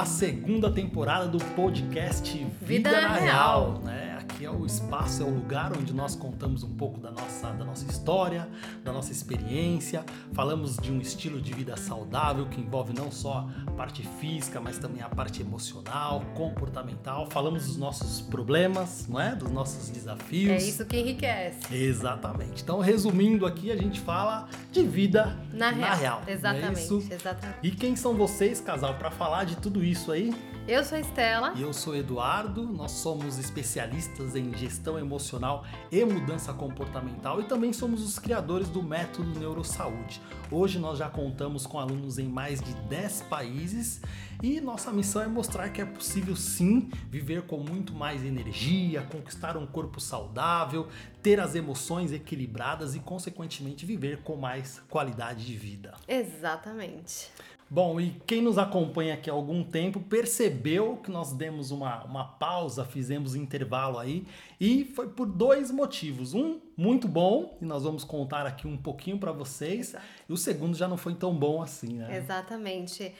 a segunda temporada do podcast Vida, Vida na Real. Real. Né? Aqui é o espaço, é o lugar onde nós contamos um pouco da nossa, da nossa história, da nossa experiência. Falamos de um estilo de vida saudável que envolve não só a parte física, mas também a parte emocional, comportamental. Falamos dos nossos problemas, não é? Dos nossos desafios. É isso que enriquece. Exatamente. Então, resumindo aqui, a gente fala de vida Na real. não é Exatamente, isso? exatamente. E quem são vocês, casal, para falar de tudo isso aí? Eu sou a Estela. E eu sou Eduardo, nós somos especialistas em gestão emocional e mudança comportamental e também somos os criadores do método Neurosaúde. Hoje nós já contamos com alunos em mais de 10 países e nossa missão é mostrar que é possível sim viver com muito mais energia, conquistar um corpo saudável, ter as emoções equilibradas e, consequentemente, viver com mais qualidade de vida. Exatamente. Bom, e quem nos acompanha aqui há algum tempo percebeu que nós demos uma, uma pausa, fizemos intervalo aí, e foi por dois motivos. Um muito bom, e nós vamos contar aqui um pouquinho para vocês, e o segundo já não foi tão bom assim, né? Exatamente.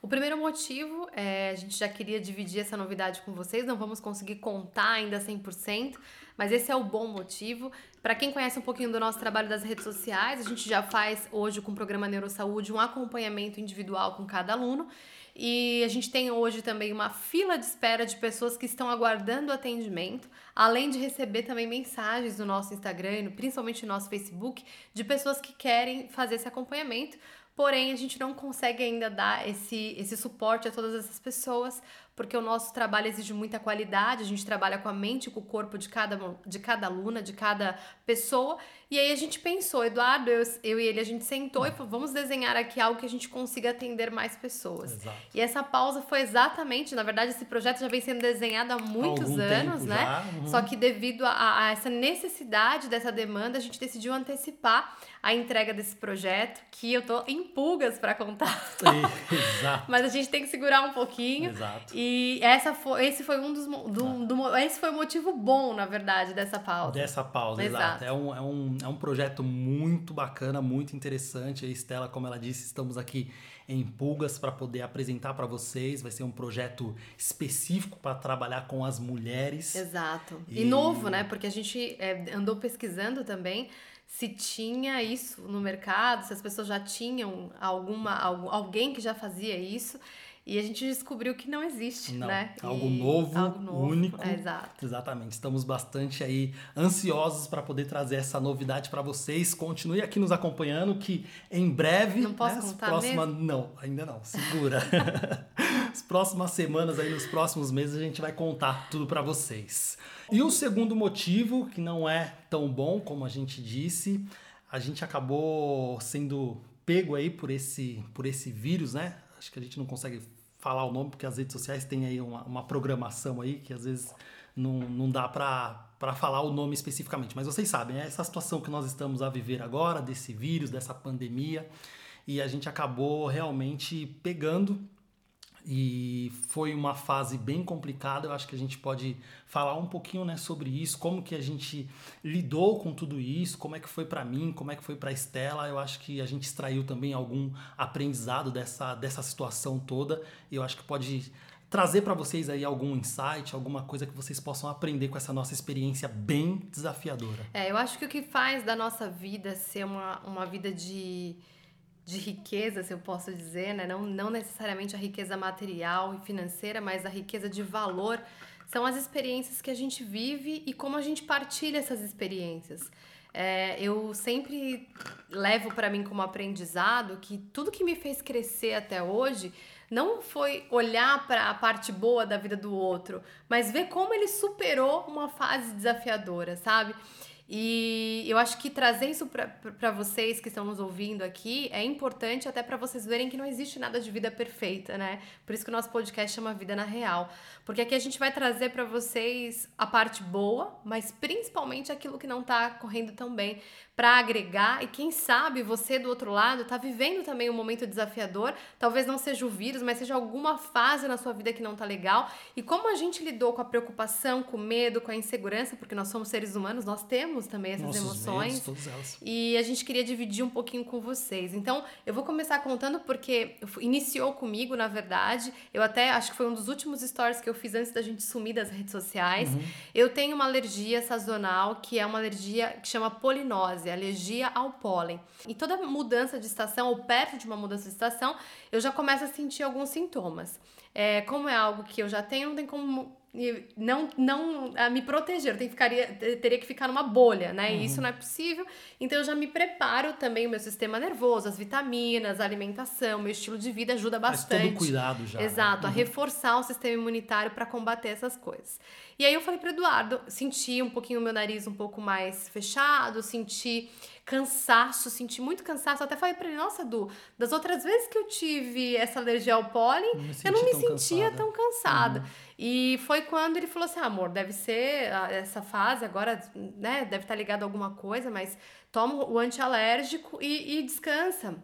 O primeiro motivo é a gente já queria dividir essa novidade com vocês, não vamos conseguir contar ainda 100%, mas esse é o bom motivo. Para quem conhece um pouquinho do nosso trabalho das redes sociais, a gente já faz hoje com o programa Neurosaúde um acompanhamento individual com cada aluno. E a gente tem hoje também uma fila de espera de pessoas que estão aguardando atendimento, além de receber também mensagens no nosso Instagram, no- principalmente no nosso Facebook, de pessoas que querem fazer esse acompanhamento. Porém, a gente não consegue ainda dar esse, esse suporte a todas essas pessoas, porque o nosso trabalho exige muita qualidade, a gente trabalha com a mente e com o corpo de cada, de cada aluna, de cada pessoa. E aí a gente pensou, Eduardo, eu, eu e ele, a gente sentou e falou, vamos desenhar aqui algo que a gente consiga atender mais pessoas. Exato. E essa pausa foi exatamente, na verdade, esse projeto já vem sendo desenhado há muitos Algum anos, né? já, uhum. Só que devido a, a essa necessidade dessa demanda, a gente decidiu antecipar a entrega desse projeto, que eu tô em pulgas para contar. Exato. Mas a gente tem que segurar um pouquinho. Exato. E essa foi, esse foi um dos do, do mo- esse foi o motivo bom, na verdade, dessa pausa. Dessa pausa, Exato. exato. É, um, é, um, é um projeto muito bacana, muito interessante. A Estela, como ela disse, estamos aqui em pulgas para poder apresentar para vocês. Vai ser um projeto específico para trabalhar com as mulheres. Exato. E, E- novo, né? Porque a gente é, andou pesquisando também se tinha isso no mercado, se as pessoas já tinham alguma, algum, alguém que já fazia isso. E a gente descobriu que não existe, Não, né? algo E- novo, algo novo, único. é, exato. Exatamente. Estamos bastante aí ansiosos para poder trazer essa novidade para vocês. Continue aqui nos acompanhando que em breve, Não posso né, contar próximas não, ainda não. Segura. as próximas semanas aí nos próximos meses a gente vai contar tudo para vocês. E o segundo motivo, que não é tão bom como a gente disse, a gente acabou sendo pego aí por esse por esse vírus, né? Acho que a gente não consegue falar o nome, porque as redes sociais têm aí uma, uma programação aí que às vezes não, não dá pra falar o nome especificamente. Mas vocês sabem, é essa situação que nós estamos a viver agora, desse vírus, dessa pandemia, e a gente acabou realmente pegando. E foi uma fase bem complicada. Eu acho que a gente pode falar um pouquinho né, sobre isso, como que a gente lidou com tudo isso, como é que foi para mim, como é que foi para Estela. Eu acho que a gente extraiu também algum aprendizado dessa, dessa situação toda. Eu acho que pode trazer para vocês aí algum insight, alguma coisa que vocês possam aprender com essa nossa experiência bem desafiadora. É, eu acho que o que faz da nossa vida ser uma, uma vida de, de riqueza, se eu posso dizer, né? não, não necessariamente a riqueza material e financeira, mas a riqueza de valor, são as experiências que a gente vive e como a gente partilha essas experiências. É, eu sempre levo para mim como aprendizado que tudo que me fez crescer até hoje não foi olhar para a parte boa da vida do outro, mas ver como ele superou uma fase desafiadora, sabe? E eu acho que trazer isso para vocês que estão nos ouvindo aqui é importante até para vocês verem que não existe nada de vida perfeita, né? Por isso que o nosso podcast chama Vida na Real. Porque aqui a gente vai trazer para vocês a parte boa, mas principalmente aquilo que não tá correndo tão bem, para agregar e quem sabe você do outro lado tá vivendo também um momento desafiador, talvez não seja o vírus, mas seja alguma fase na sua vida que não tá legal. E como a gente lidou com a preocupação, com o medo, com a insegurança, porque nós somos seres humanos, nós temos também essas Nossos emoções. medos, todas elas. E a gente queria dividir um pouquinho com vocês. Então, eu vou começar contando porque iniciou comigo, na verdade. Eu até acho que foi um dos últimos stories que eu fiz antes da gente sumir das redes sociais. Uhum. Eu tenho uma alergia sazonal, que é uma alergia que chama polinose, alergia ao pólen. E toda mudança de estação, ou perto de uma mudança de estação, eu já começo a sentir alguns sintomas. É, como é algo que eu já tenho, não tem como não, não a me proteger, eu tenho que ficaria, teria que ficar numa bolha, né? Uhum. E isso não é possível. Então eu já me preparo também o meu sistema nervoso, as vitaminas, a alimentação, meu estilo de vida ajuda bastante. Mas todo cuidado já. né? Exato, a reforçar o sistema imunitário para combater essas coisas. E aí eu falei para Eduardo, senti um pouquinho o meu nariz um pouco mais fechado, senti cansaço, senti muito cansaço. Até falei pra ele, nossa, Du, das outras vezes que eu tive essa alergia ao pólen, eu não me tão sentia cansada. tão cansada. E foi quando ele falou assim: ah, amor, deve ser ah, essa fase agora, né? Deve estar ligado a alguma coisa, mas toma o antialérgico e, e descansa.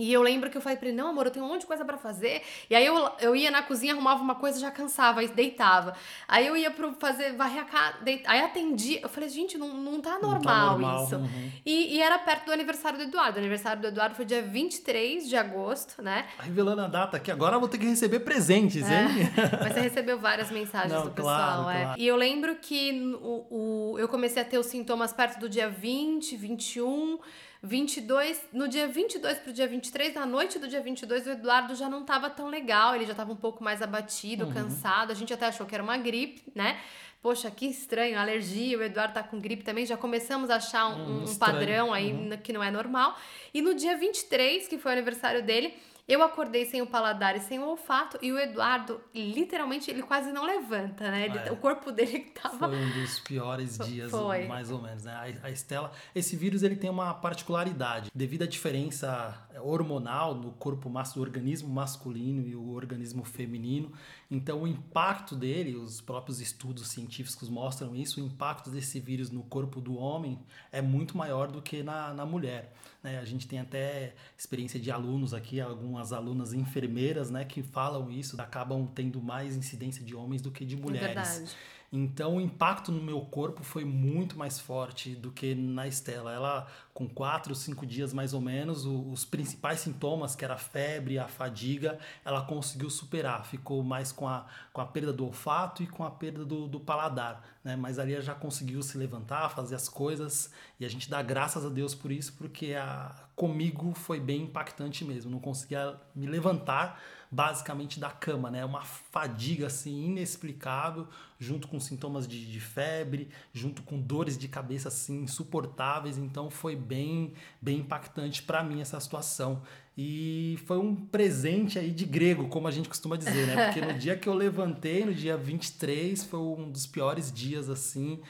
E eu lembro que eu falei pra ele, não, amor, eu tenho um monte de coisa pra fazer. E aí eu, eu ia na cozinha, arrumava uma coisa, já cansava, aí deitava. Aí eu ia pro fazer, varrer a casa, aí atendi. Eu falei, gente, não, não tá Não tá normal, normal, isso. uhum. E, e era perto do aniversário do Eduardo. O aniversário do Eduardo foi dia 23 de agosto, né? Revelando a data aqui, agora eu vou ter que receber presentes, hein? Mas você recebeu várias mensagens Não, do pessoal, claro, é. claro. E eu lembro que o, o, eu comecei a ter os sintomas perto do dia 20, 21, 22. No dia 22 pro dia 23, na noite do dia 22, o Eduardo já não tava tão legal, ele já tava um pouco mais abatido, Uhum. cansado. A gente até achou que era uma gripe, né? Poxa, que estranho, alergia, o Eduardo tá com gripe também. Já começamos a achar um, Hum, um padrão aí Uhum. que não é normal. E no dia 23, que foi o aniversário dele, eu acordei sem o paladar e sem o olfato e o Eduardo, literalmente, ele quase não levanta, né? Ele- É. O corpo dele tava. Foi um dos piores dias, Foi. mais ou menos, né? A, a Estela, esse vírus ele tem uma particularidade. Devido à diferença hormonal no corpo do organismo masculino e o organismo feminino, então o impacto dele, os próprios estudos científicos mostram isso, o impacto desse vírus no corpo do homem é muito maior do que na, na mulher. Né? A gente tem até experiência de alunos aqui, algumas alunas enfermeiras, né, que falam isso, acabam tendo mais incidência de homens do que de É mulheres. verdade. Então o impacto no meu corpo foi muito mais forte do que na Estela. Ela, com quatro, cinco dias mais ou menos, os principais sintomas, que era a febre, a fadiga, ela conseguiu superar. Ficou mais com a, com a perda do olfato e com a perda do, do paladar. Né? Mas ali ela já conseguiu se levantar, fazer as coisas. E a gente dá graças a Deus por isso, porque a, comigo foi bem impactante mesmo. Não conseguia me levantar basicamente da cama, né? Uma fadiga assim inexplicável, junto com sintomas de, de febre, junto com dores de cabeça assim insuportáveis. Então foi bem, bem impactante para mim essa situação. E foi um presente aí de grego, como a gente costuma dizer, né? Porque no dia que eu levantei, no dia 23, foi um dos piores dias assim.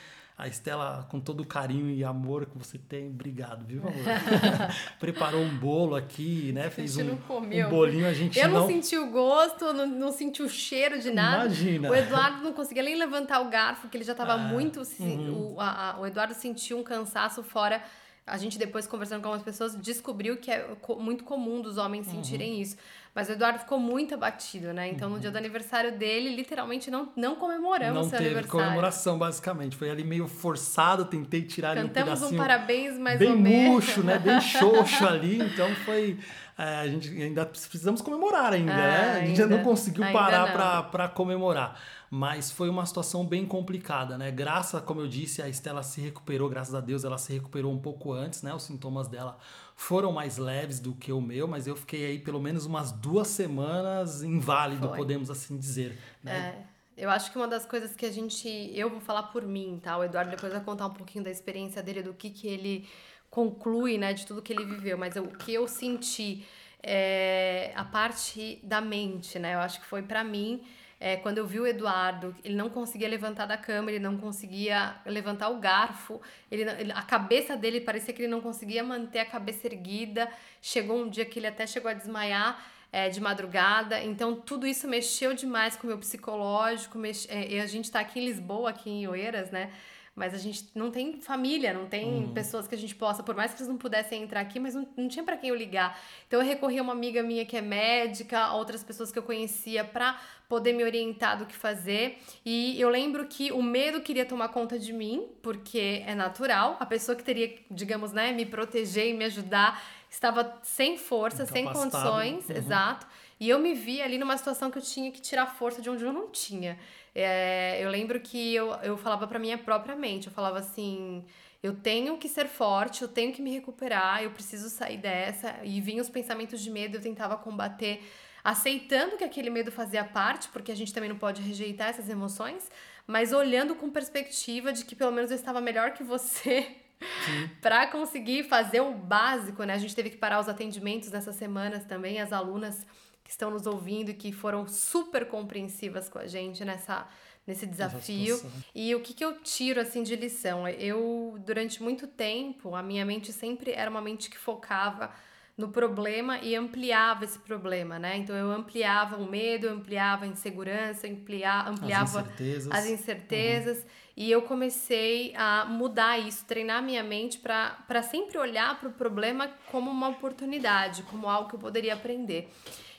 A Estela, com todo o carinho e amor que você tem, obrigado, viu, amor? Preparou um bolo aqui, né? Fez gente um, não comeu. um bolinho, a gente Eu não, não senti o gosto, não, não senti o cheiro de nada. Imagina. O Eduardo não conseguia nem levantar o garfo, porque ele já tava Ah, muito. uhum. o, a- a- o Eduardo sentiu um cansaço fora. A gente, depois, conversando com algumas pessoas, descobriu que é muito comum dos homens Uhum. sentirem isso. Mas o Eduardo ficou muito abatido, né? Então, no dia do aniversário dele, literalmente não, não comemoramos Não seu teve aniversário. comemoração, basicamente. Foi ali meio forçado, tentei tirar ali um Cantamos um parabéns mais bem murcho, né? Bem xoxo ali. Então foi... é, a gente ainda precisamos comemorar ainda, Ah, né? A gente ainda não conseguiu parar para comemorar. Mas foi uma situação bem complicada, né? Graças, como eu disse, a Estela se recuperou, graças a Deus, ela se recuperou um pouco antes, né? Os sintomas dela foram mais leves do que o meu, mas eu fiquei aí pelo menos umas duas semanas inválido, Foi. podemos assim dizer. Né? É, eu acho que uma das coisas que a gente. Eu vou falar por mim, tá? O Eduardo depois vai contar um pouquinho da experiência dele, do que, que ele conclui, né, de tudo que ele viveu. Mas eu- o que eu senti é a parte da mente, né? Eu acho que foi pra mim. É, quando eu vi o Eduardo, ele não conseguia levantar da cama, ele não conseguia levantar o garfo, ele, ele- a cabeça dele parecia que ele não conseguia manter a cabeça erguida. Chegou um dia que ele até chegou a desmaiar é, de madrugada. Então, tudo isso mexeu demais com o meu psicológico. mex- é, e a gente tá aqui em Lisboa, aqui em Oeiras, né? mas a gente não tem família, não tem uhum. pessoas que a gente possa, por mais que eles não pudessem entrar aqui, mas não, não tinha para quem eu ligar. Então eu recorri a uma amiga minha que é médica, a outras pessoas que eu conhecia para poder me orientar do que fazer. E eu lembro que o medo queria tomar conta de mim, porque é natural. A pessoa que teria, digamos, né, me proteger e me ajudar estava sem força, sem condições, uhum. exato. E eu me vi ali numa situação que eu tinha que tirar força de onde eu não tinha. É, eu lembro que eu, eu falava para minha própria mente, eu falava assim, eu tenho que ser forte, eu tenho que me recuperar, eu preciso sair dessa. E vinham os pensamentos de medo, eu tentava combater, aceitando que aquele medo fazia parte, porque a gente também não pode rejeitar essas emoções, mas olhando com perspectiva de que pelo menos eu estava melhor que você. para conseguir fazer o básico, né? A gente teve que parar os atendimentos nessas semanas também, as alunas que estão nos ouvindo e que foram super compreensivas com a gente nessa nesse desafio. E o que, que eu tiro assim de lição? Eu durante muito tempo, a minha mente sempre era uma mente que focava no problema e ampliava esse problema, né? Então eu ampliava o medo, eu ampliava a insegurança, ampliava, ampliava as incertezas, as incertezas uhum. e eu comecei a mudar isso, treinar minha mente para sempre olhar para o problema como uma oportunidade, como algo que eu poderia aprender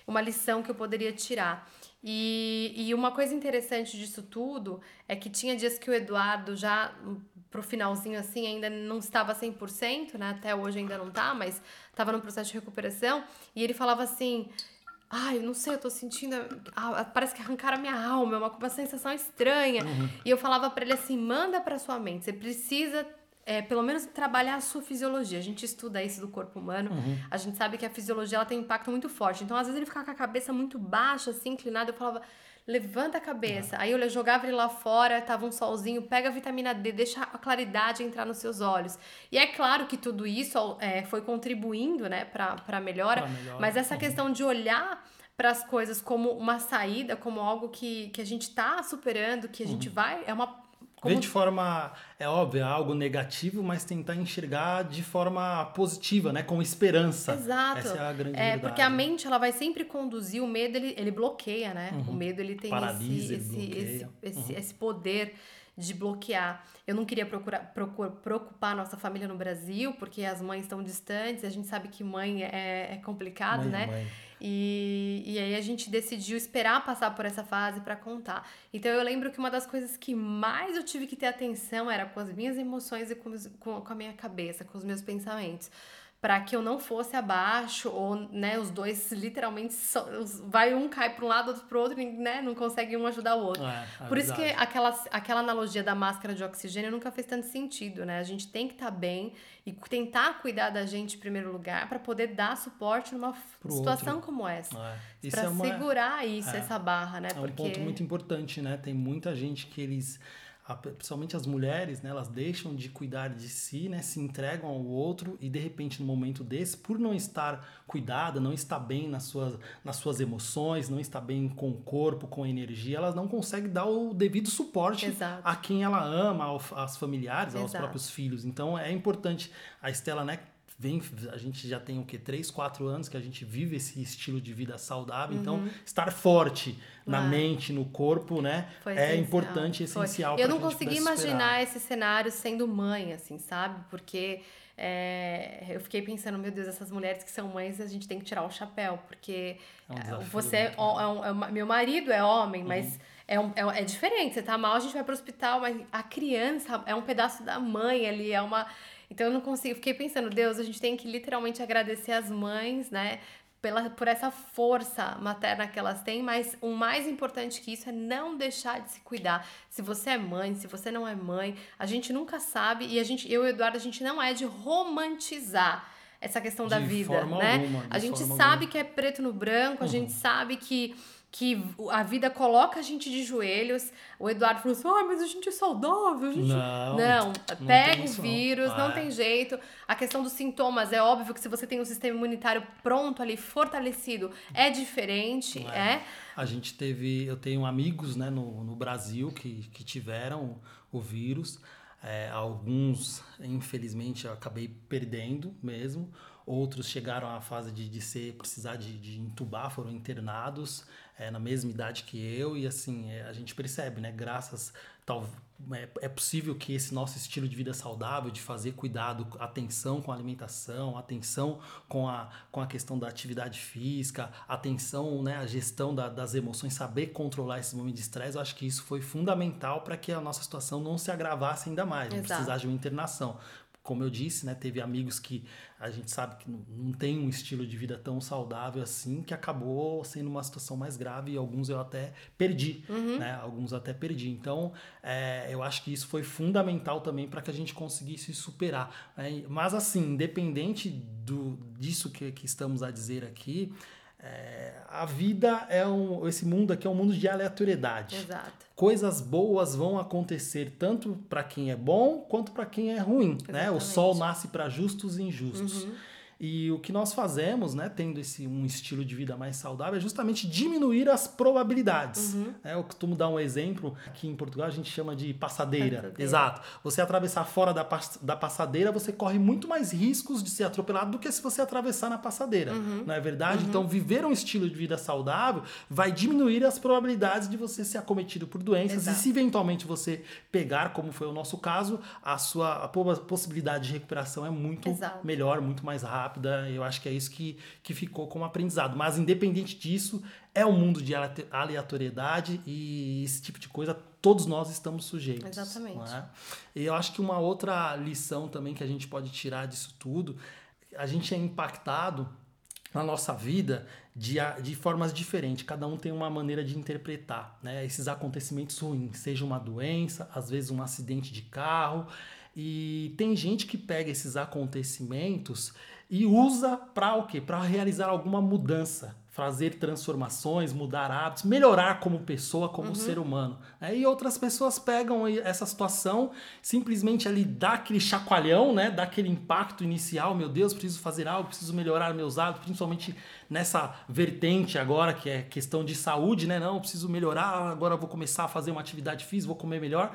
uma lição que eu poderia tirar. E, e uma coisa interessante disso tudo é que tinha dias que o Eduardo já pro finalzinho assim ainda não estava 100%, né? Até hoje ainda não tá, mas estava no processo de recuperação, e ele falava assim: "Ai, eu não sei, eu tô sentindo, ah, parece que arrancaram a minha alma, é uma, uma sensação estranha". Uhum. E eu falava para ele assim: "Manda para sua mente, você precisa é, pelo menos trabalhar a sua fisiologia. A gente estuda isso do corpo humano, uhum. a gente sabe que a fisiologia ela tem um impacto muito forte. Então, às vezes, ele ficava com a cabeça muito baixa, assim, inclinada, eu falava, levanta a cabeça. Uhum. Aí eu jogava ele lá fora, tava um solzinho, pega a vitamina D, deixa a claridade entrar nos seus olhos. E é claro que tudo isso é, foi contribuindo, né, pra, pra melhora, pra melhora. mas essa uhum. questão de olhar para as coisas como uma saída, como algo que, que a gente está superando, que a gente uhum. vai, é uma como... Ver de forma, é óbvio, é algo negativo, mas tentar enxergar de forma positiva, né? Com esperança. Exato. Essa é a grande É, verdade. porque a mente, ela vai sempre conduzir, o medo, ele, ele bloqueia, né? Uhum. O medo, ele tem Paralisa, esse, esse, esse, esse, uhum. esse poder de bloquear. Eu não queria procurar, procur, preocupar nossa família no Brasil, porque as mães estão distantes, a gente sabe que mãe é, é complicado, mãe, é né? Mãe. E, e aí a gente decidiu esperar passar por essa fase para contar. Então eu lembro que uma das coisas que mais eu tive que ter atenção era com as minhas emoções e com, com, com a minha cabeça, com os meus pensamentos para que eu não fosse abaixo ou né os dois literalmente so, vai um cai para um lado outro para o outro e né não consegue um ajudar o outro é, é por isso que aquela, aquela analogia da máscara de oxigênio nunca fez tanto sentido né a gente tem que estar tá bem e tentar cuidar da gente em primeiro lugar para poder dar suporte numa Pro situação outro. como essa é. para é uma... segurar isso é. essa barra né é um ponto muito importante né tem muita gente que eles principalmente as mulheres, né, elas deixam de cuidar de si, né, se entregam ao outro e de repente no momento desse, por não estar cuidada, não estar bem nas suas, nas suas emoções, não estar bem com o corpo, com a energia, elas não conseguem dar o devido suporte Exato. a quem ela ama, aos familiares, Exato. aos próprios filhos. Então é importante a Estela, né, vem, a gente já tem o que três, quatro anos que a gente vive esse estilo de vida saudável. Então, uhum. Então, estar forte na ah. mente, no corpo, né, Foi é essencial. importante, essencial. Eu não consegui imaginar esse cenário sendo mãe, assim, sabe? Porque é, eu fiquei pensando, meu Deus, essas mulheres que são mães, a gente tem que tirar o chapéu, porque é um é, você é, é, um, é, meu marido é homem, mas uhum. é, um, é, é diferente. Você tá mal, a gente vai pro hospital, mas a criança é um pedaço da mãe ali, é uma então eu não consigo, fiquei pensando, Deus, a gente tem que literalmente agradecer as mães, né? Pela, por essa força materna que elas têm, mas o mais importante que isso é não deixar de se cuidar. Se você é mãe, se você não é mãe, a gente nunca sabe, e a gente, eu e o Eduardo, a gente não é de romantizar essa questão de da vida, né? Alguma, a gente sabe alguma. que é preto no branco, uhum. a gente sabe que que a vida coloca a gente de joelhos. O Eduardo falou assim: ah, mas a gente é saudável. A gente... Não, não, não pega o vírus, ah, não é. tem jeito. A questão dos sintomas, é óbvio que se você tem um sistema imunitário pronto ali, fortalecido, é diferente. É. é. A gente teve, eu tenho amigos né, no, no Brasil que, que tiveram o vírus. É, alguns, infelizmente, eu acabei perdendo mesmo. Outros chegaram à fase de, de ser, precisar de, de entubar, foram internados é, na mesma idade que eu. E assim, é, a gente percebe, né? Graças tal, é, é possível que esse nosso estilo de vida saudável, de fazer cuidado, atenção com a alimentação, atenção com a, com a questão da atividade física, atenção, né, a gestão da, das emoções, saber controlar esse momento de estresse, eu acho que isso foi fundamental para que a nossa situação não se agravasse ainda mais, não precisasse de uma internação como eu disse, né, teve amigos que a gente sabe que não tem um estilo de vida tão saudável assim, que acabou sendo uma situação mais grave e alguns eu até perdi, uhum. né? Alguns até perdi. Então, é, eu acho que isso foi fundamental também para que a gente conseguisse superar. Né? Mas assim, independente do, disso que, que estamos a dizer aqui, é, a vida é um. Esse mundo aqui é um mundo de aleatoriedade. Exato. Coisas boas vão acontecer tanto para quem é bom quanto para quem é ruim. Né? O sol nasce para justos e injustos. Uhum. E o que nós fazemos, né, tendo esse um estilo de vida mais saudável, é justamente diminuir as probabilidades. Uhum. É, eu costumo dar um exemplo, aqui em Portugal a gente chama de passadeira. passadeira. Exato. Você atravessar fora da, da passadeira, você corre muito mais riscos de ser atropelado do que se você atravessar na passadeira. Uhum. Não é verdade? Uhum. Então, viver um estilo de vida saudável vai diminuir as probabilidades de você ser acometido por doenças. Exato. E se eventualmente você pegar, como foi o nosso caso, a sua a possibilidade de recuperação é muito Exato. melhor, muito mais rápida rápida. Eu acho que é isso que, que ficou como aprendizado. Mas, independente disso, é um mundo de aleatoriedade e esse tipo de coisa todos nós estamos sujeitos. Exatamente. É? E eu acho que uma outra lição também que a gente pode tirar disso tudo, a gente é impactado na nossa vida de, de formas diferentes. Cada um tem uma maneira de interpretar né? esses acontecimentos ruins, seja uma doença, às vezes um acidente de carro. E tem gente que pega esses acontecimentos e usa para o quê? Para realizar alguma mudança, fazer transformações, mudar hábitos, melhorar como pessoa, como uhum. ser humano. Né? E outras pessoas pegam essa situação, simplesmente ali dá aquele chacoalhão, né? dá aquele impacto inicial, meu Deus, preciso fazer algo, preciso melhorar meus hábitos, principalmente nessa vertente agora que é questão de saúde, né? Não, preciso melhorar, agora vou começar a fazer uma atividade física, vou comer melhor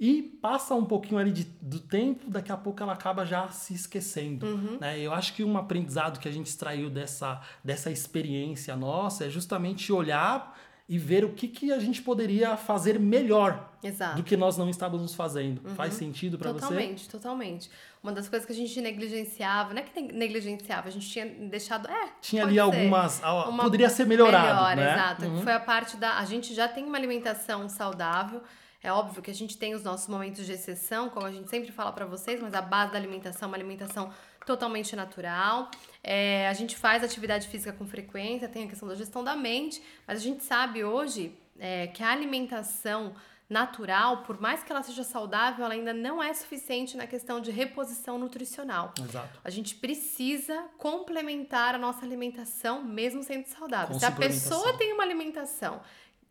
e passa um pouquinho ali de, do tempo, daqui a pouco ela acaba já se esquecendo. Uhum. Né? Eu acho que um aprendizado que a gente extraiu dessa, dessa experiência nossa é justamente olhar e ver o que, que a gente poderia fazer melhor Exato. do que nós não estávamos fazendo. Uhum. Faz sentido para você? Totalmente, totalmente. Uma das coisas que a gente negligenciava, não é que negligenciava, a gente tinha deixado. É. Tinha ali ser. algumas. Uma poderia ser melhorado. Melhor, né? exato. Uhum. Foi a parte da. A gente já tem uma alimentação saudável é óbvio que a gente tem os nossos momentos de exceção, como a gente sempre fala para vocês, mas a base da alimentação é uma alimentação totalmente natural. É, a gente faz atividade física com frequência, tem a questão da gestão da mente, mas a gente sabe hoje é, que a alimentação natural, por mais que ela seja saudável, ela ainda não é suficiente na questão de reposição nutricional. Exato. A gente precisa complementar a nossa alimentação, mesmo sendo saudável. Se a pessoa tem uma alimentação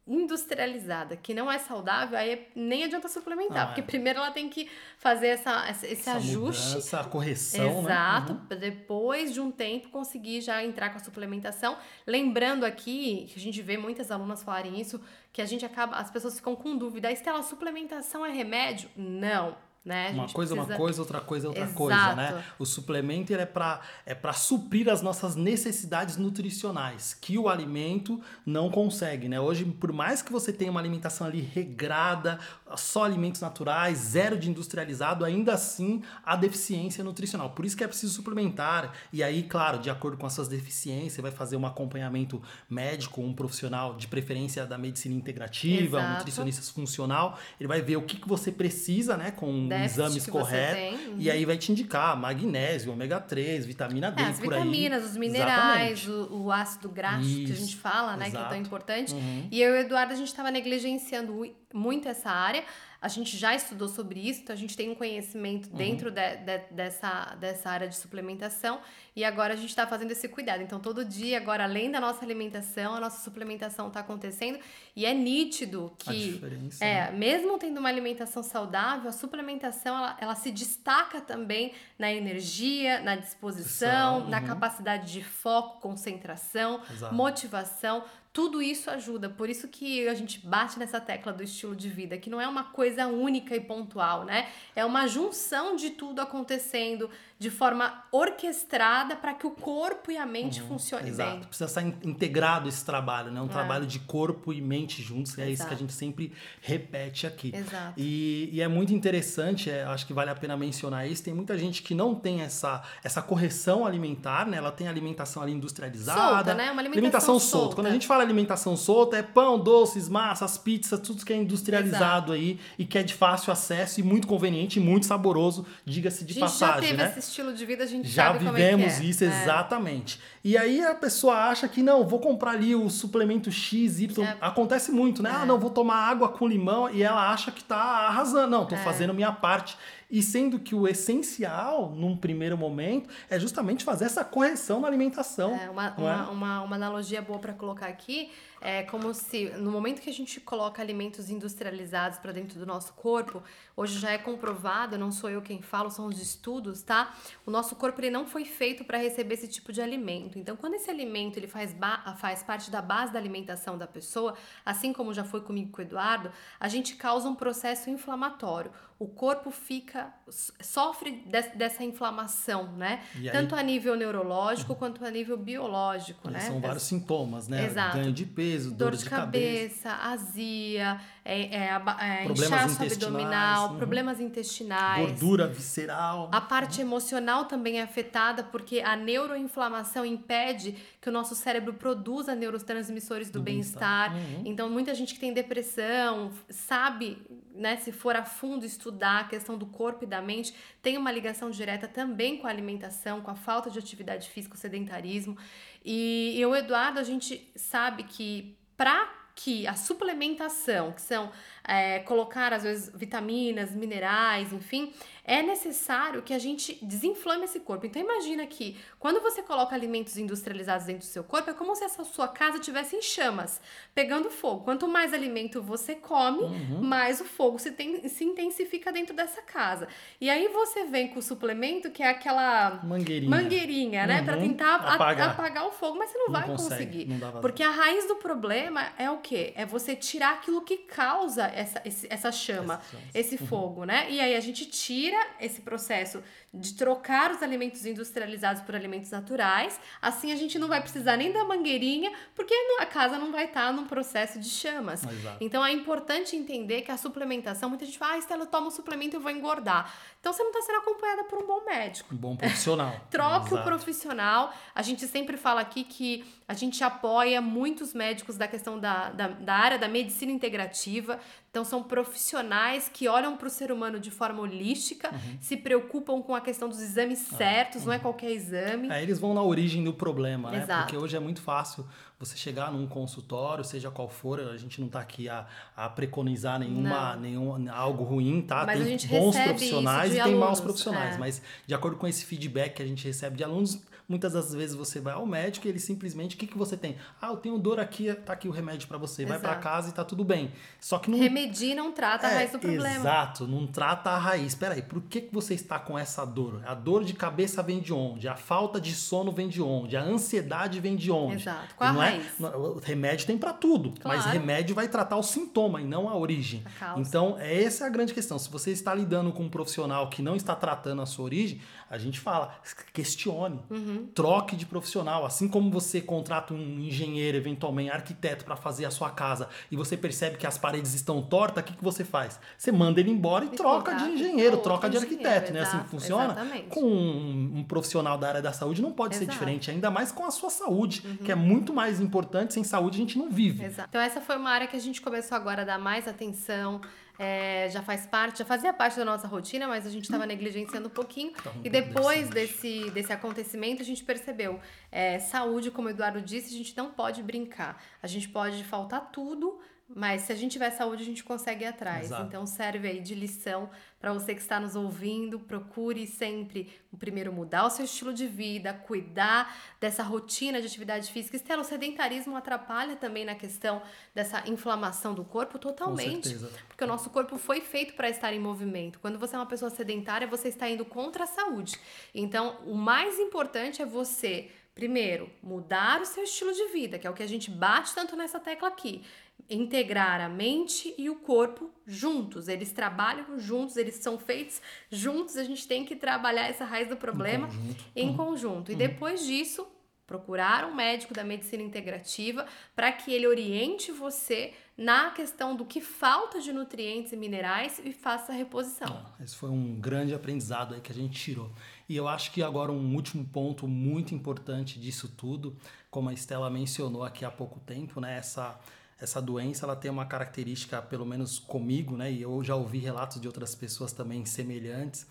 industrializada, que não é saudável, aí nem adianta suplementar, porque é. primeiro ela tem que fazer essa, esse essa ajuste. Essa correção, né? Exato. Né? Uhum. Depois de um tempo conseguir já entrar com a suplementação. Lembrando aqui, que a gente vê muitas alunas falarem isso, que a gente acaba, as pessoas ficam com dúvida, Estela, suplementação é remédio? Não né? Uma coisa é precisa... uma coisa, outra coisa é outra Exato. coisa, né? O suplemento ele é para é para suprir as nossas necessidades nutricionais, que o alimento não consegue, né? Hoje, por mais que você tenha uma alimentação ali regrada, só alimentos naturais, zero de industrializado, ainda assim há deficiência nutricional. Por isso que é preciso suplementar. E aí, claro, de acordo com as suas deficiências, você vai fazer um acompanhamento médico, um profissional de preferência da medicina integrativa, Exato. um nutricionista funcional, ele vai ver o que, que você precisa, né, com exames corretos. Uhum. E aí vai te indicar magnésio, ômega 3, vitamina D, é, as vitaminas, os minerais, o, o, ácido graxo Isso, que a gente fala, né? Exato. Que é tão importante. Uhum. E eu e o Eduardo, a gente estava negligenciando muito essa área. A gente já estudou sobre isso, então a gente tem um conhecimento uhum. dentro de, de, dessa, dessa área de suplementação e agora a gente está fazendo esse cuidado. Então, todo dia, agora, além da nossa alimentação, a nossa suplementação está acontecendo e é nítido que, é, né? mesmo tendo uma alimentação saudável, a suplementação ela, ela se destaca também na energia, na disposição, uhum. na capacidade de foco, concentração, Exato. motivação tudo isso ajuda. Por isso que a gente bate nessa tecla do estilo de vida, que não é uma coisa única e pontual, né? É uma junção de tudo acontecendo, de forma orquestrada para que o corpo e a mente uhum, funcionem exato. bem. Precisa estar integrado esse trabalho, né? Um é. trabalho de corpo e mente juntos, é exato. isso que a gente sempre repete aqui. Exato. E, e é muito interessante, é, acho que vale a pena mencionar isso, tem muita gente que não tem essa, essa correção alimentar, né? Ela tem alimentação ali industrializada. Solta, né? Uma alimentação, alimentação solta. solta. Quando a gente fala alimentação solta, é pão, doces, massas, pizzas, tudo que é industrializado exato. aí e que é de fácil acesso e muito conveniente e muito saboroso, diga-se de passagem, né? Estilo de vida, a gente já sabe vivemos é isso é. exatamente. E aí a pessoa acha que não, vou comprar ali o suplemento X, Y. É. Acontece muito, né? Ah, não, vou tomar água com limão e ela acha que tá arrasando. Não, tô é. fazendo minha parte. E sendo que o essencial, num primeiro momento, é justamente fazer essa correção na alimentação. É, uma, uma, é? uma, uma analogia boa para colocar aqui é como se, no momento que a gente coloca alimentos industrializados para dentro do nosso corpo, hoje já é comprovado, não sou eu quem falo, são os estudos, tá? O nosso corpo ele não foi feito para receber esse tipo de alimento. Então, quando esse alimento ele faz, faz parte da base da alimentação da pessoa, assim como já foi comigo com o Eduardo, a gente causa um processo inflamatório. O corpo fica sofre de, dessa inflamação, né? Aí, Tanto a nível neurológico uhum. quanto a nível biológico, né? São vários sintomas, né? Exato. Ganho de peso peso, dor, dor de, de cabeça, cabeça, azia, é, é, é inchaço abdominal, uhum. problemas intestinais. Gordura visceral. A parte uhum. emocional também é afetada porque a neuroinflamação impede que o nosso cérebro produza neurotransmissores do, do bem-estar. Bem uhum. Então, muita gente que tem depressão sabe, né, se for a fundo estudar a questão do corpo e da mente, tem uma ligação direta também com a alimentação, com a falta de atividade física, o sedentarismo. E eu, Eduardo, a gente sabe que para que a suplementação, que são é, colocar às vezes vitaminas, minerais, enfim, é necessário que a gente desinflame esse corpo. Então imagina que quando você coloca alimentos industrializados dentro do seu corpo, é como se essa sua casa tivesse em chamas, pegando fogo. Quanto mais alimento você come, uhum. mais o fogo se, tem, se intensifica dentro dessa casa. E aí você vem com o suplemento que é aquela mangueirinha, mangueirinha né, uhum. para tentar apagar. apagar. o fogo, mas você não, não vai consegue, conseguir. Não porque a raiz do problema é o quê? É você tirar aquilo que causa essa, esse, essa chama, esse uhum. fogo, né? E aí a gente tira esse processo de trocar os alimentos industrializados por alimentos naturais. Assim a gente não vai precisar nem da mangueirinha, porque a casa não vai estar num processo de chamas. Exato. Então é importante entender que a suplementação, muita gente fala, ah, Estela, toma um suplemento e eu vou engordar. Então você não está sendo acompanhada por um bom médico. Um bom profissional. Exato. o profissional. A gente sempre fala aqui que a gente apoia muitos médicos da questão da, da, da área da medicina integrativa. Então são profissionais que olham para o ser humano de forma holística, uhum. se preocupam com a questão dos exames ah, certos, uhum. não é qualquer exame. É, eles vão na origem do problema, né? Exato. Porque hoje é muito fácil você chegar num consultório, seja qual for, a gente não está aqui a, a preconizar nenhuma, nenhum, algo ruim, tá? Mas tem bons profissionais e tem alunos, maus profissionais, é. mas de acordo com esse feedback que a gente recebe de alunos, muitas das vezes você vai ao médico e ele simplesmente, o que, que você tem? Ah, eu tenho dor aqui, tá aqui o remédio para você, vai para casa e tá tudo bem. Só que não... Remedir não trata é, a raiz do problema. Exato, não trata a raiz. Espera aí, por que, que você está com essa dor? A dor de cabeça vem de onde? A falta de sono vem de onde? A ansiedade vem de onde? Exato, qual não a raiz? É, remédio tem para tudo, claro. mas remédio vai tratar o sintoma e não a origem. A então, essa é a grande questão. Se você está lidando com um profissional que não está tratando a sua origem, a gente fala, questione, uhum. Troque de profissional. Assim como você contrata um engenheiro, eventualmente arquiteto, para fazer a sua casa e você percebe que as paredes estão tortas, o que, que você faz? Você manda ele embora e, e troca de engenheiro, troca de arquiteto, né? Assim que funciona. Exatamente. Com um, um, profissional da área da saúde não pode Exato. ser diferente, ainda mais com a sua saúde, uhum. que é muito mais importante. Sem saúde a gente não vive. Exato. Então essa foi uma área que a gente começou agora a dar mais atenção. É, já faz parte, já fazia parte da nossa rotina, mas a gente estava negligenciando um pouquinho. Tá e depois desse, desse acontecimento, a gente percebeu: é, saúde, como o Eduardo disse, a gente não pode brincar. A gente pode faltar tudo, mas se a gente tiver saúde, a gente consegue ir atrás. Exato. Então serve aí de lição para você que está nos ouvindo. Procure sempre, primeiro, mudar o seu estilo de vida, cuidar dessa rotina de atividade física. Estela, o sedentarismo atrapalha também na questão dessa inflamação do corpo totalmente. Porque o nosso corpo foi feito para estar em movimento. Quando você é uma pessoa sedentária, você está indo contra a saúde. Então, o mais importante é você Primeiro, mudar o seu estilo de vida, que é o que a gente bate tanto nessa tecla aqui integrar a mente e o corpo juntos. Eles trabalham juntos, eles são feitos juntos. A gente tem que trabalhar essa raiz do problema em conjunto. Em uhum. conjunto. E uhum. depois disso, procurar um médico da medicina integrativa para que ele oriente você na questão do que falta de nutrientes e minerais e faça a reposição. Ah, esse foi um grande aprendizado aí que a gente tirou. E eu acho que agora um último ponto muito importante disso tudo, como a Estela mencionou aqui há pouco tempo, né, essa essa doença ela tem uma característica, pelo menos comigo, né, e eu já ouvi relatos de outras pessoas também semelhantes,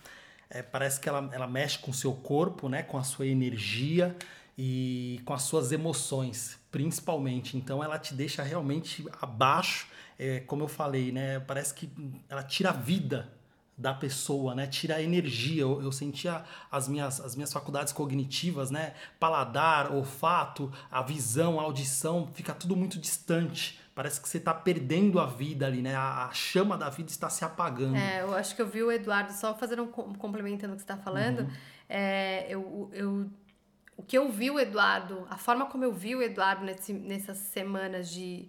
é, parece que ela, ela mexe com o seu corpo, né, com a sua energia, e com as suas emoções, principalmente. Então ela te deixa realmente abaixo, é, como eu falei, né? Parece que ela tira a vida da pessoa, né? Tira a energia. Eu, eu, sentia as minhas, as minhas faculdades cognitivas, né? Paladar, olfato, a visão, a audição, fica tudo muito distante. Parece que você está perdendo a vida ali, né? A, a, chama da vida está se apagando. É, eu acho que eu vi o Eduardo, só fazendo um complementando o que você está falando, uhum. é, eu, eu o que eu vi o Eduardo, a forma como eu vi o Eduardo nesse, nessas semanas de,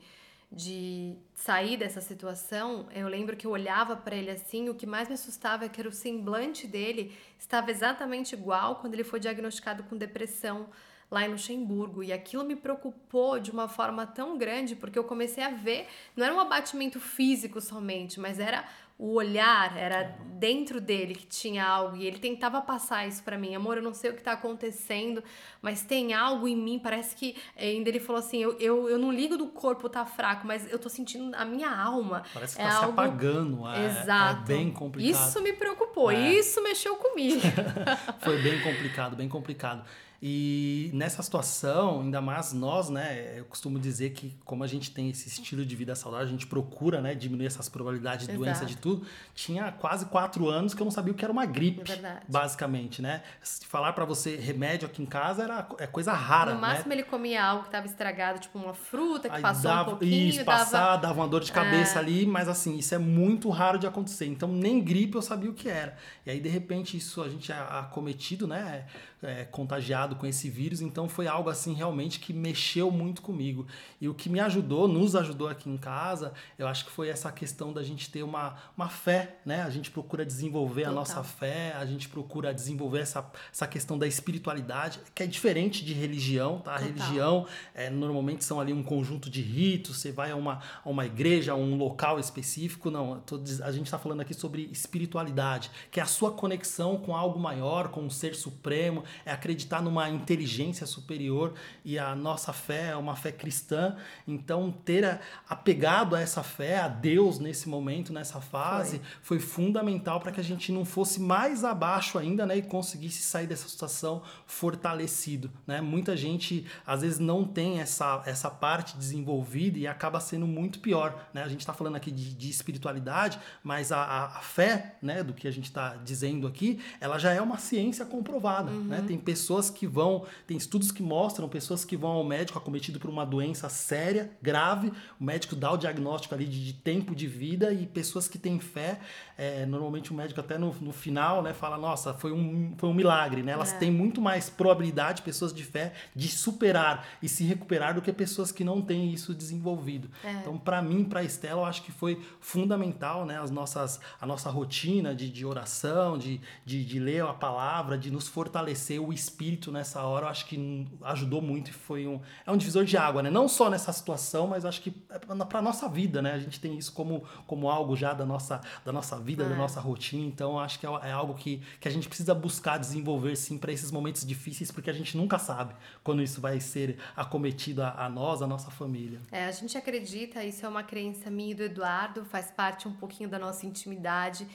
de sair dessa situação, eu lembro que eu olhava para ele assim, o que mais me assustava é que era o semblante dele estava exatamente igual quando ele foi diagnosticado com depressão lá em Luxemburgo. E aquilo me preocupou de uma forma tão grande, porque eu comecei a ver, não era um abatimento físico somente, mas era o olhar era dentro dele que tinha algo e ele tentava passar isso para mim. Amor, eu não sei o que tá acontecendo, mas tem algo em mim. Parece que ainda ele falou assim: eu, eu, eu não ligo do corpo tá fraco, mas eu tô sentindo a minha alma. Parece que é tá algo... se apagando. É, Exato. É bem complicado. Isso me preocupou, é. isso mexeu comigo. Foi bem complicado, bem complicado. E nessa situação, ainda mais nós, né? Eu costumo dizer que, como a gente tem esse estilo de vida saudável, a gente procura né, diminuir essas probabilidades de Exato. doença de tudo. Tinha quase quatro anos que eu não sabia o que era uma gripe, é basicamente, né? Se falar para você remédio aqui em casa era é coisa rara. No máximo né? ele comia algo que estava estragado, tipo uma fruta que Aí passou dava, um pouquinho. Isso, passar, dava... dava uma dor de cabeça é... ali, mas assim, isso é muito raro de acontecer. Então nem gripe eu sabia o que era. E aí, de repente, isso a gente é acometido, né? é, contagiado com esse vírus, então foi algo assim realmente que mexeu muito comigo. E o que me ajudou, nos ajudou aqui em casa, eu acho que foi essa questão da gente ter uma, uma fé, né? A gente procura desenvolver Total. a nossa fé, a gente procura desenvolver essa, essa questão da espiritualidade, que é diferente de religião, tá? A Total. religião é, normalmente são ali um conjunto de ritos, você vai a uma, a uma igreja, a um local específico, não, tô, a gente está falando aqui sobre espiritualidade, que é a sua conexão com algo maior, com um ser supremo, é acreditar numa inteligência superior e a nossa fé é uma fé cristã. Então, ter apegado a essa fé, a Deus nesse momento, nessa fase, foi, foi fundamental para que a gente não fosse mais abaixo ainda né, e conseguisse sair dessa situação fortalecido. Né? Muita gente, às vezes, não tem essa, essa parte desenvolvida e acaba sendo muito pior. Né? A gente está falando aqui de, de espiritualidade, mas a, a, a, fé né, do que a gente está dizendo aqui, ela já é uma ciência comprovada. Né? Uhum. Né? Tem pessoas que vão, tem estudos que mostram pessoas que vão ao médico acometido por uma doença séria, grave, o médico dá o diagnóstico ali de, de tempo de vida e pessoas que têm fé, é, normalmente o médico até no, no final, né, fala, nossa, foi um, foi um milagre, né? Elas é. têm muito mais probabilidade, pessoas de fé, de superar e se recuperar do que pessoas que não têm isso desenvolvido. É. Então, para mim, para Estela, eu acho que foi fundamental, né, as nossas, a nossa rotina de, de oração, de, de, de ler a palavra, de nos fortalecer o espírito nessa hora, eu acho que ajudou muito e foi um é um divisor de água, né? Não só nessa situação, mas acho que é para nossa vida, né? A gente tem isso como, como algo já da nossa da nossa vida, é. da nossa rotina. Então acho que é, é, algo que, que a gente precisa buscar desenvolver sim para esses momentos difíceis, porque a gente nunca sabe quando isso vai ser acometido a, a nós, a nossa família. É, a gente acredita, isso é uma crença minha e do Eduardo, faz parte um pouquinho da nossa intimidade.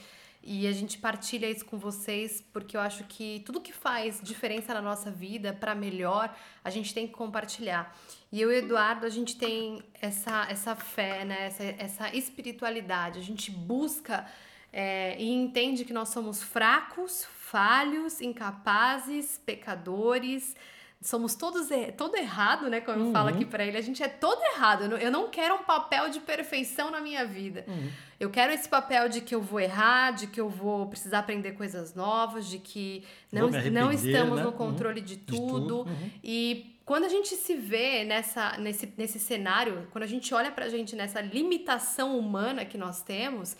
E a gente partilha isso com vocês porque eu acho que tudo que faz diferença na nossa vida para melhor, a gente tem que compartilhar. E eu e Eduardo, a gente tem essa, essa fé, né? essa, essa espiritualidade. A gente busca é, e entende que nós somos fracos, falhos, incapazes, pecadores, somos todos er todo errado, né? Como eu falo Uhum. aqui pra ele, a gente é todo errado. Eu não, eu não quero um papel de perfeição na minha vida. Uhum. Eu quero esse papel de que eu vou errar, de que eu vou precisar aprender coisas novas, de que não, não estamos né? no Uhum. controle de De tudo. tudo, uhum. E quando a gente se vê nessa, nesse, nesse cenário, quando a gente olha pra gente nessa limitação humana que nós temos,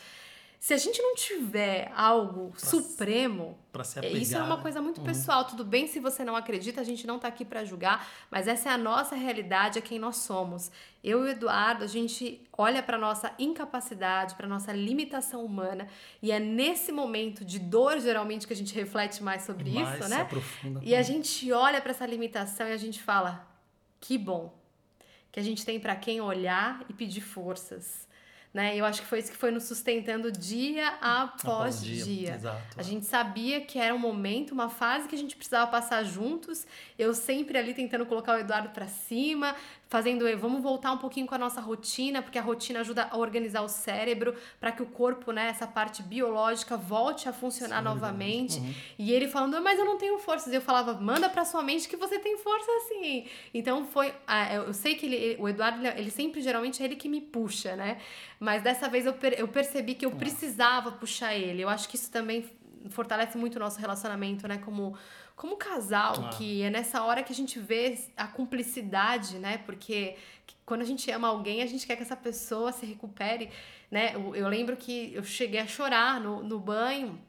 se a gente não tiver algo supremo, Pra se é. Isso é uma coisa muito Uhum. pessoal. Tudo bem se você não acredita, a gente não tá aqui pra julgar, mas essa é a nossa realidade, é quem nós somos. Eu e o Eduardo, a gente olha pra nossa incapacidade, pra nossa limitação humana, e é nesse momento de dor, geralmente, que a gente reflete mais sobre Mais isso, né? aprofunda. E a gente olha pra essa limitação e a gente fala: que bom que a gente tem pra quem olhar e pedir forças. Né? Eu acho que foi isso que foi nos sustentando dia após dia. Exato. A gente sabia que era um momento, uma fase que a gente precisava passar juntos. Eu sempre ali tentando colocar o Eduardo pra cima, fazendo, vamos voltar um pouquinho com a nossa rotina, porque a rotina ajuda a organizar o cérebro para que o corpo, né, essa parte biológica volte a funcionar Se novamente. organiza. Uhum. E ele falando, mas eu não tenho forças. E eu falava, manda pra sua mente que você tem força sim. Então foi. Eu sei que ele, o Eduardo, ele- ele sempre, geralmente, é ele que me puxa, né? Mas dessa vez eu, per- eu percebi que eu precisava puxar ele. Eu acho que isso também fortalece muito o nosso relacionamento, né? Como, como casal, Ah. que é nessa hora que a gente vê a cumplicidade, né? Porque quando a gente ama alguém, a gente quer que essa pessoa se recupere, né? Eu, eu lembro que eu cheguei a chorar no, no banho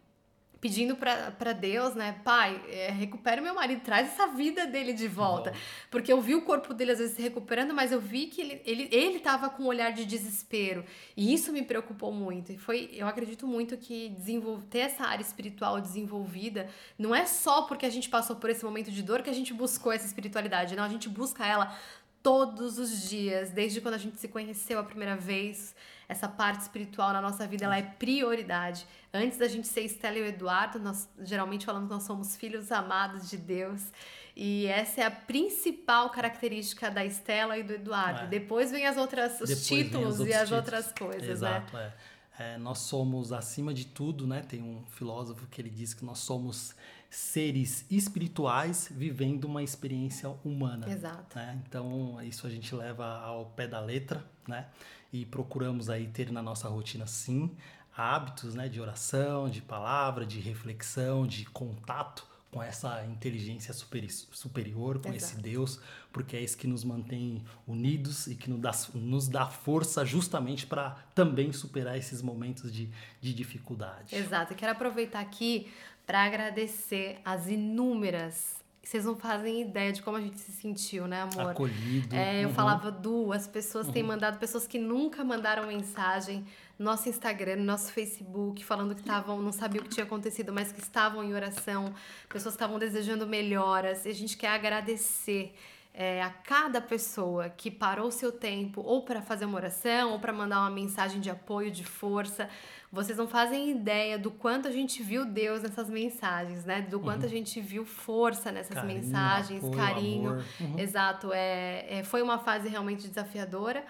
pedindo pra pra Deus, né? Pai, é, recupera meu marido, traz essa vida dele de volta. volta. Porque eu vi o corpo dele às vezes se recuperando, mas eu vi que ele, ele, ele tava com um olhar de desespero. E isso me preocupou muito. E foi, eu acredito muito que desenvolver, ter essa área espiritual desenvolvida não é só porque a gente passou por esse momento de dor que a gente buscou essa espiritualidade. Não, a gente busca ela todos os dias, desde quando a gente se conheceu a primeira vez. Essa parte espiritual na nossa vida, ela é prioridade. Antes da gente ser Estela e o Eduardo, nós geralmente falamos que nós somos filhos amados de Deus. E essa é a principal característica da Estela e do Eduardo. É. Depois vem as outras, os Depois títulos os e as títulos. outras coisas, né? Exato, é. É, nós somos, acima de tudo, né? Tem um filósofo que ele diz que nós somos seres espirituais vivendo uma experiência humana. Exato. né? Então, isso a gente leva ao pé da letra, né? E procuramos aí ter na nossa rotina, sim, hábitos, né? De oração, de palavra, de reflexão, de contato com essa inteligência superi- superior, com esse Exato. Deus, porque é isso que nos mantém unidos e que nos dá, nos dá força justamente para também superar esses momentos de, de dificuldade. Exato. Eu quero aproveitar aqui para agradecer as inúmeras. Vocês não fazem ideia de como a gente se sentiu, né, amor? Acolhido. É, eu uhum. falava duas pessoas têm mandado, pessoas que nunca mandaram mensagem no nosso Instagram, no nosso Facebook, falando que estavam, não sabiam o que tinha acontecido, mas que estavam em oração, pessoas estavam desejando melhoras. E a gente quer agradecer é, a cada pessoa que parou seu tempo ou para fazer uma oração ou para mandar uma mensagem de apoio, de força. Vocês não fazem ideia do quanto a gente viu Deus nessas mensagens, né? Do quanto a gente viu força nessas Carinho, mensagens, apoio, carinho. Uhum. Exato, é, é, foi uma fase realmente desafiadora,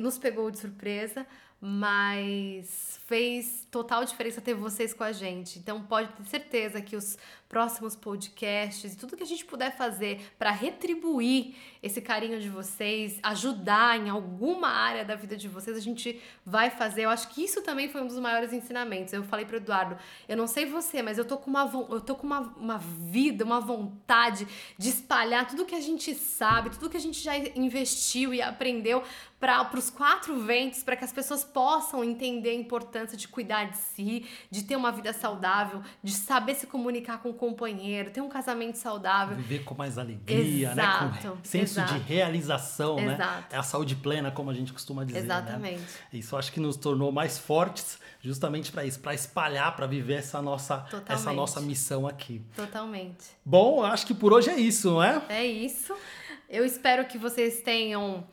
nos pegou de surpresa, mas fez total diferença ter vocês com a gente. Então pode ter certeza que os próximos podcasts e tudo que a gente puder fazer para retribuir esse carinho de vocês, ajudar em alguma área da vida de vocês, a gente vai fazer. Eu acho que isso também foi um dos maiores ensinamentos. Eu falei pro Eduardo, eu não sei você, mas eu tô com uma, eu tô com uma, uma vida, uma vontade de espalhar tudo que a gente sabe, tudo que a gente já investiu e aprendeu para os quatro ventos, para que as pessoas possam entender a importância de cuidar de si, de ter uma vida saudável, de saber se comunicar com companheiro, ter um casamento saudável. Viver com mais alegria, né? Exato, Com senso exato. de realização, né? Exato. É a saúde plena, como a gente costuma dizer. né? Exatamente. Isso eu acho que nos tornou mais fortes justamente para isso, para espalhar, para viver essa nossa, essa nossa missão aqui. Totalmente. Bom, acho que por hoje é isso, não é? É isso. Eu espero que vocês tenham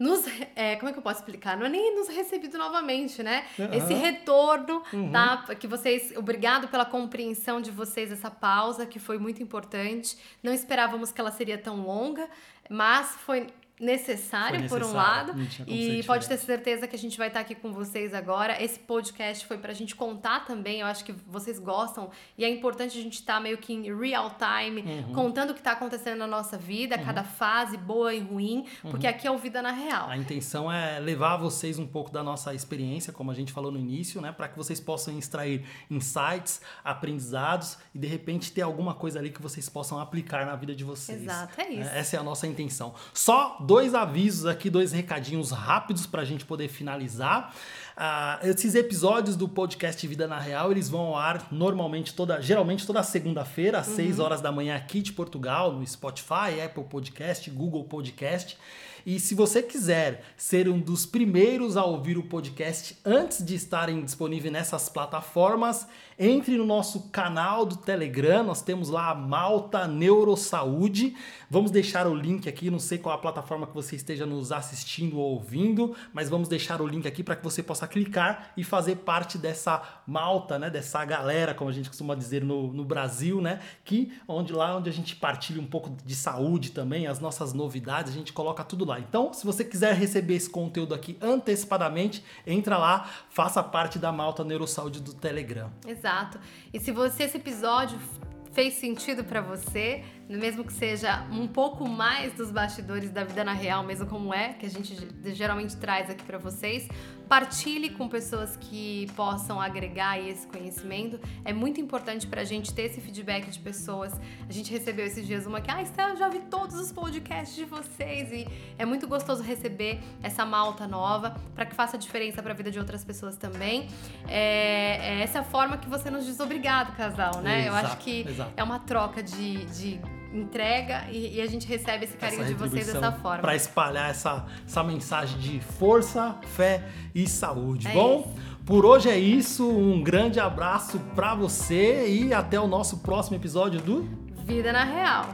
nos, é, como é que eu posso explicar? Não é nem nos recebido novamente, né? Aham. Esse retorno, Uhum. tá? Que vocês, obrigado pela compreensão de vocês essa pausa, que foi muito importante. Não esperávamos que ela seria tão longa, mas foi necessário, por um lado. E pode ter certeza que a gente vai estar aqui com vocês agora. Esse podcast foi pra gente contar também. Eu acho que vocês gostam. E é importante a gente estar tá meio que em real time, uhum. contando o que está acontecendo na nossa vida, uhum. cada fase, boa e ruim, porque uhum. aqui é o Vida na Real. A intenção é levar vocês um pouco da nossa experiência, como a gente falou no início, né? Para que vocês possam extrair insights, aprendizados e de repente ter alguma coisa ali que vocês possam aplicar na vida de vocês. Exato, é isso. Essa é a nossa intenção. Só dois avisos aqui, dois recadinhos rápidos para a gente poder finalizar. Uh, esses episódios do podcast Vida na Real, eles vão ao ar normalmente toda, geralmente toda segunda-feira, às uhum. 6 horas da manhã aqui de Portugal, no Spotify, Apple Podcast, Google Podcast. E se você quiser ser um dos primeiros a ouvir o podcast antes de estarem disponíveis nessas plataformas, entre no nosso canal do Telegram, nós temos lá a Malta Neurosaúde. Vamos deixar o link aqui, não sei qual a plataforma que você esteja nos assistindo ou ouvindo, mas vamos deixar o link aqui para que você possa clicar e fazer parte dessa malta, né, dessa galera, como a gente costuma dizer no, no Brasil, né, que onde lá onde a gente partilha um pouco de saúde também, as nossas novidades, a gente coloca tudo lá. Então, se você quiser receber esse conteúdo aqui antecipadamente, entra lá, faça parte da malta Neurosaúde do Telegram. Exato. E se você esse episódio fez sentido para você, mesmo que seja um pouco mais dos bastidores da vida na real, mesmo como é, que a gente geralmente traz aqui para vocês. Partilhe com pessoas que possam agregar esse conhecimento. É muito importante para a gente ter esse feedback de pessoas. A gente recebeu esses dias uma que, ah, Estela, já vi todos os podcasts de vocês e é muito gostoso receber essa malta nova para que faça diferença para a vida de outras pessoas também. É, é essa forma que você nos diz obrigado, casal, né? Exato, Eu acho que exato. é uma troca de, de entrega e, e, a gente recebe esse carinho de vocês dessa forma. Para espalhar essa, essa mensagem de força, fé e saúde. É Bom, isso. por hoje é isso. Um grande abraço para você e até o nosso próximo episódio do Vida na Real.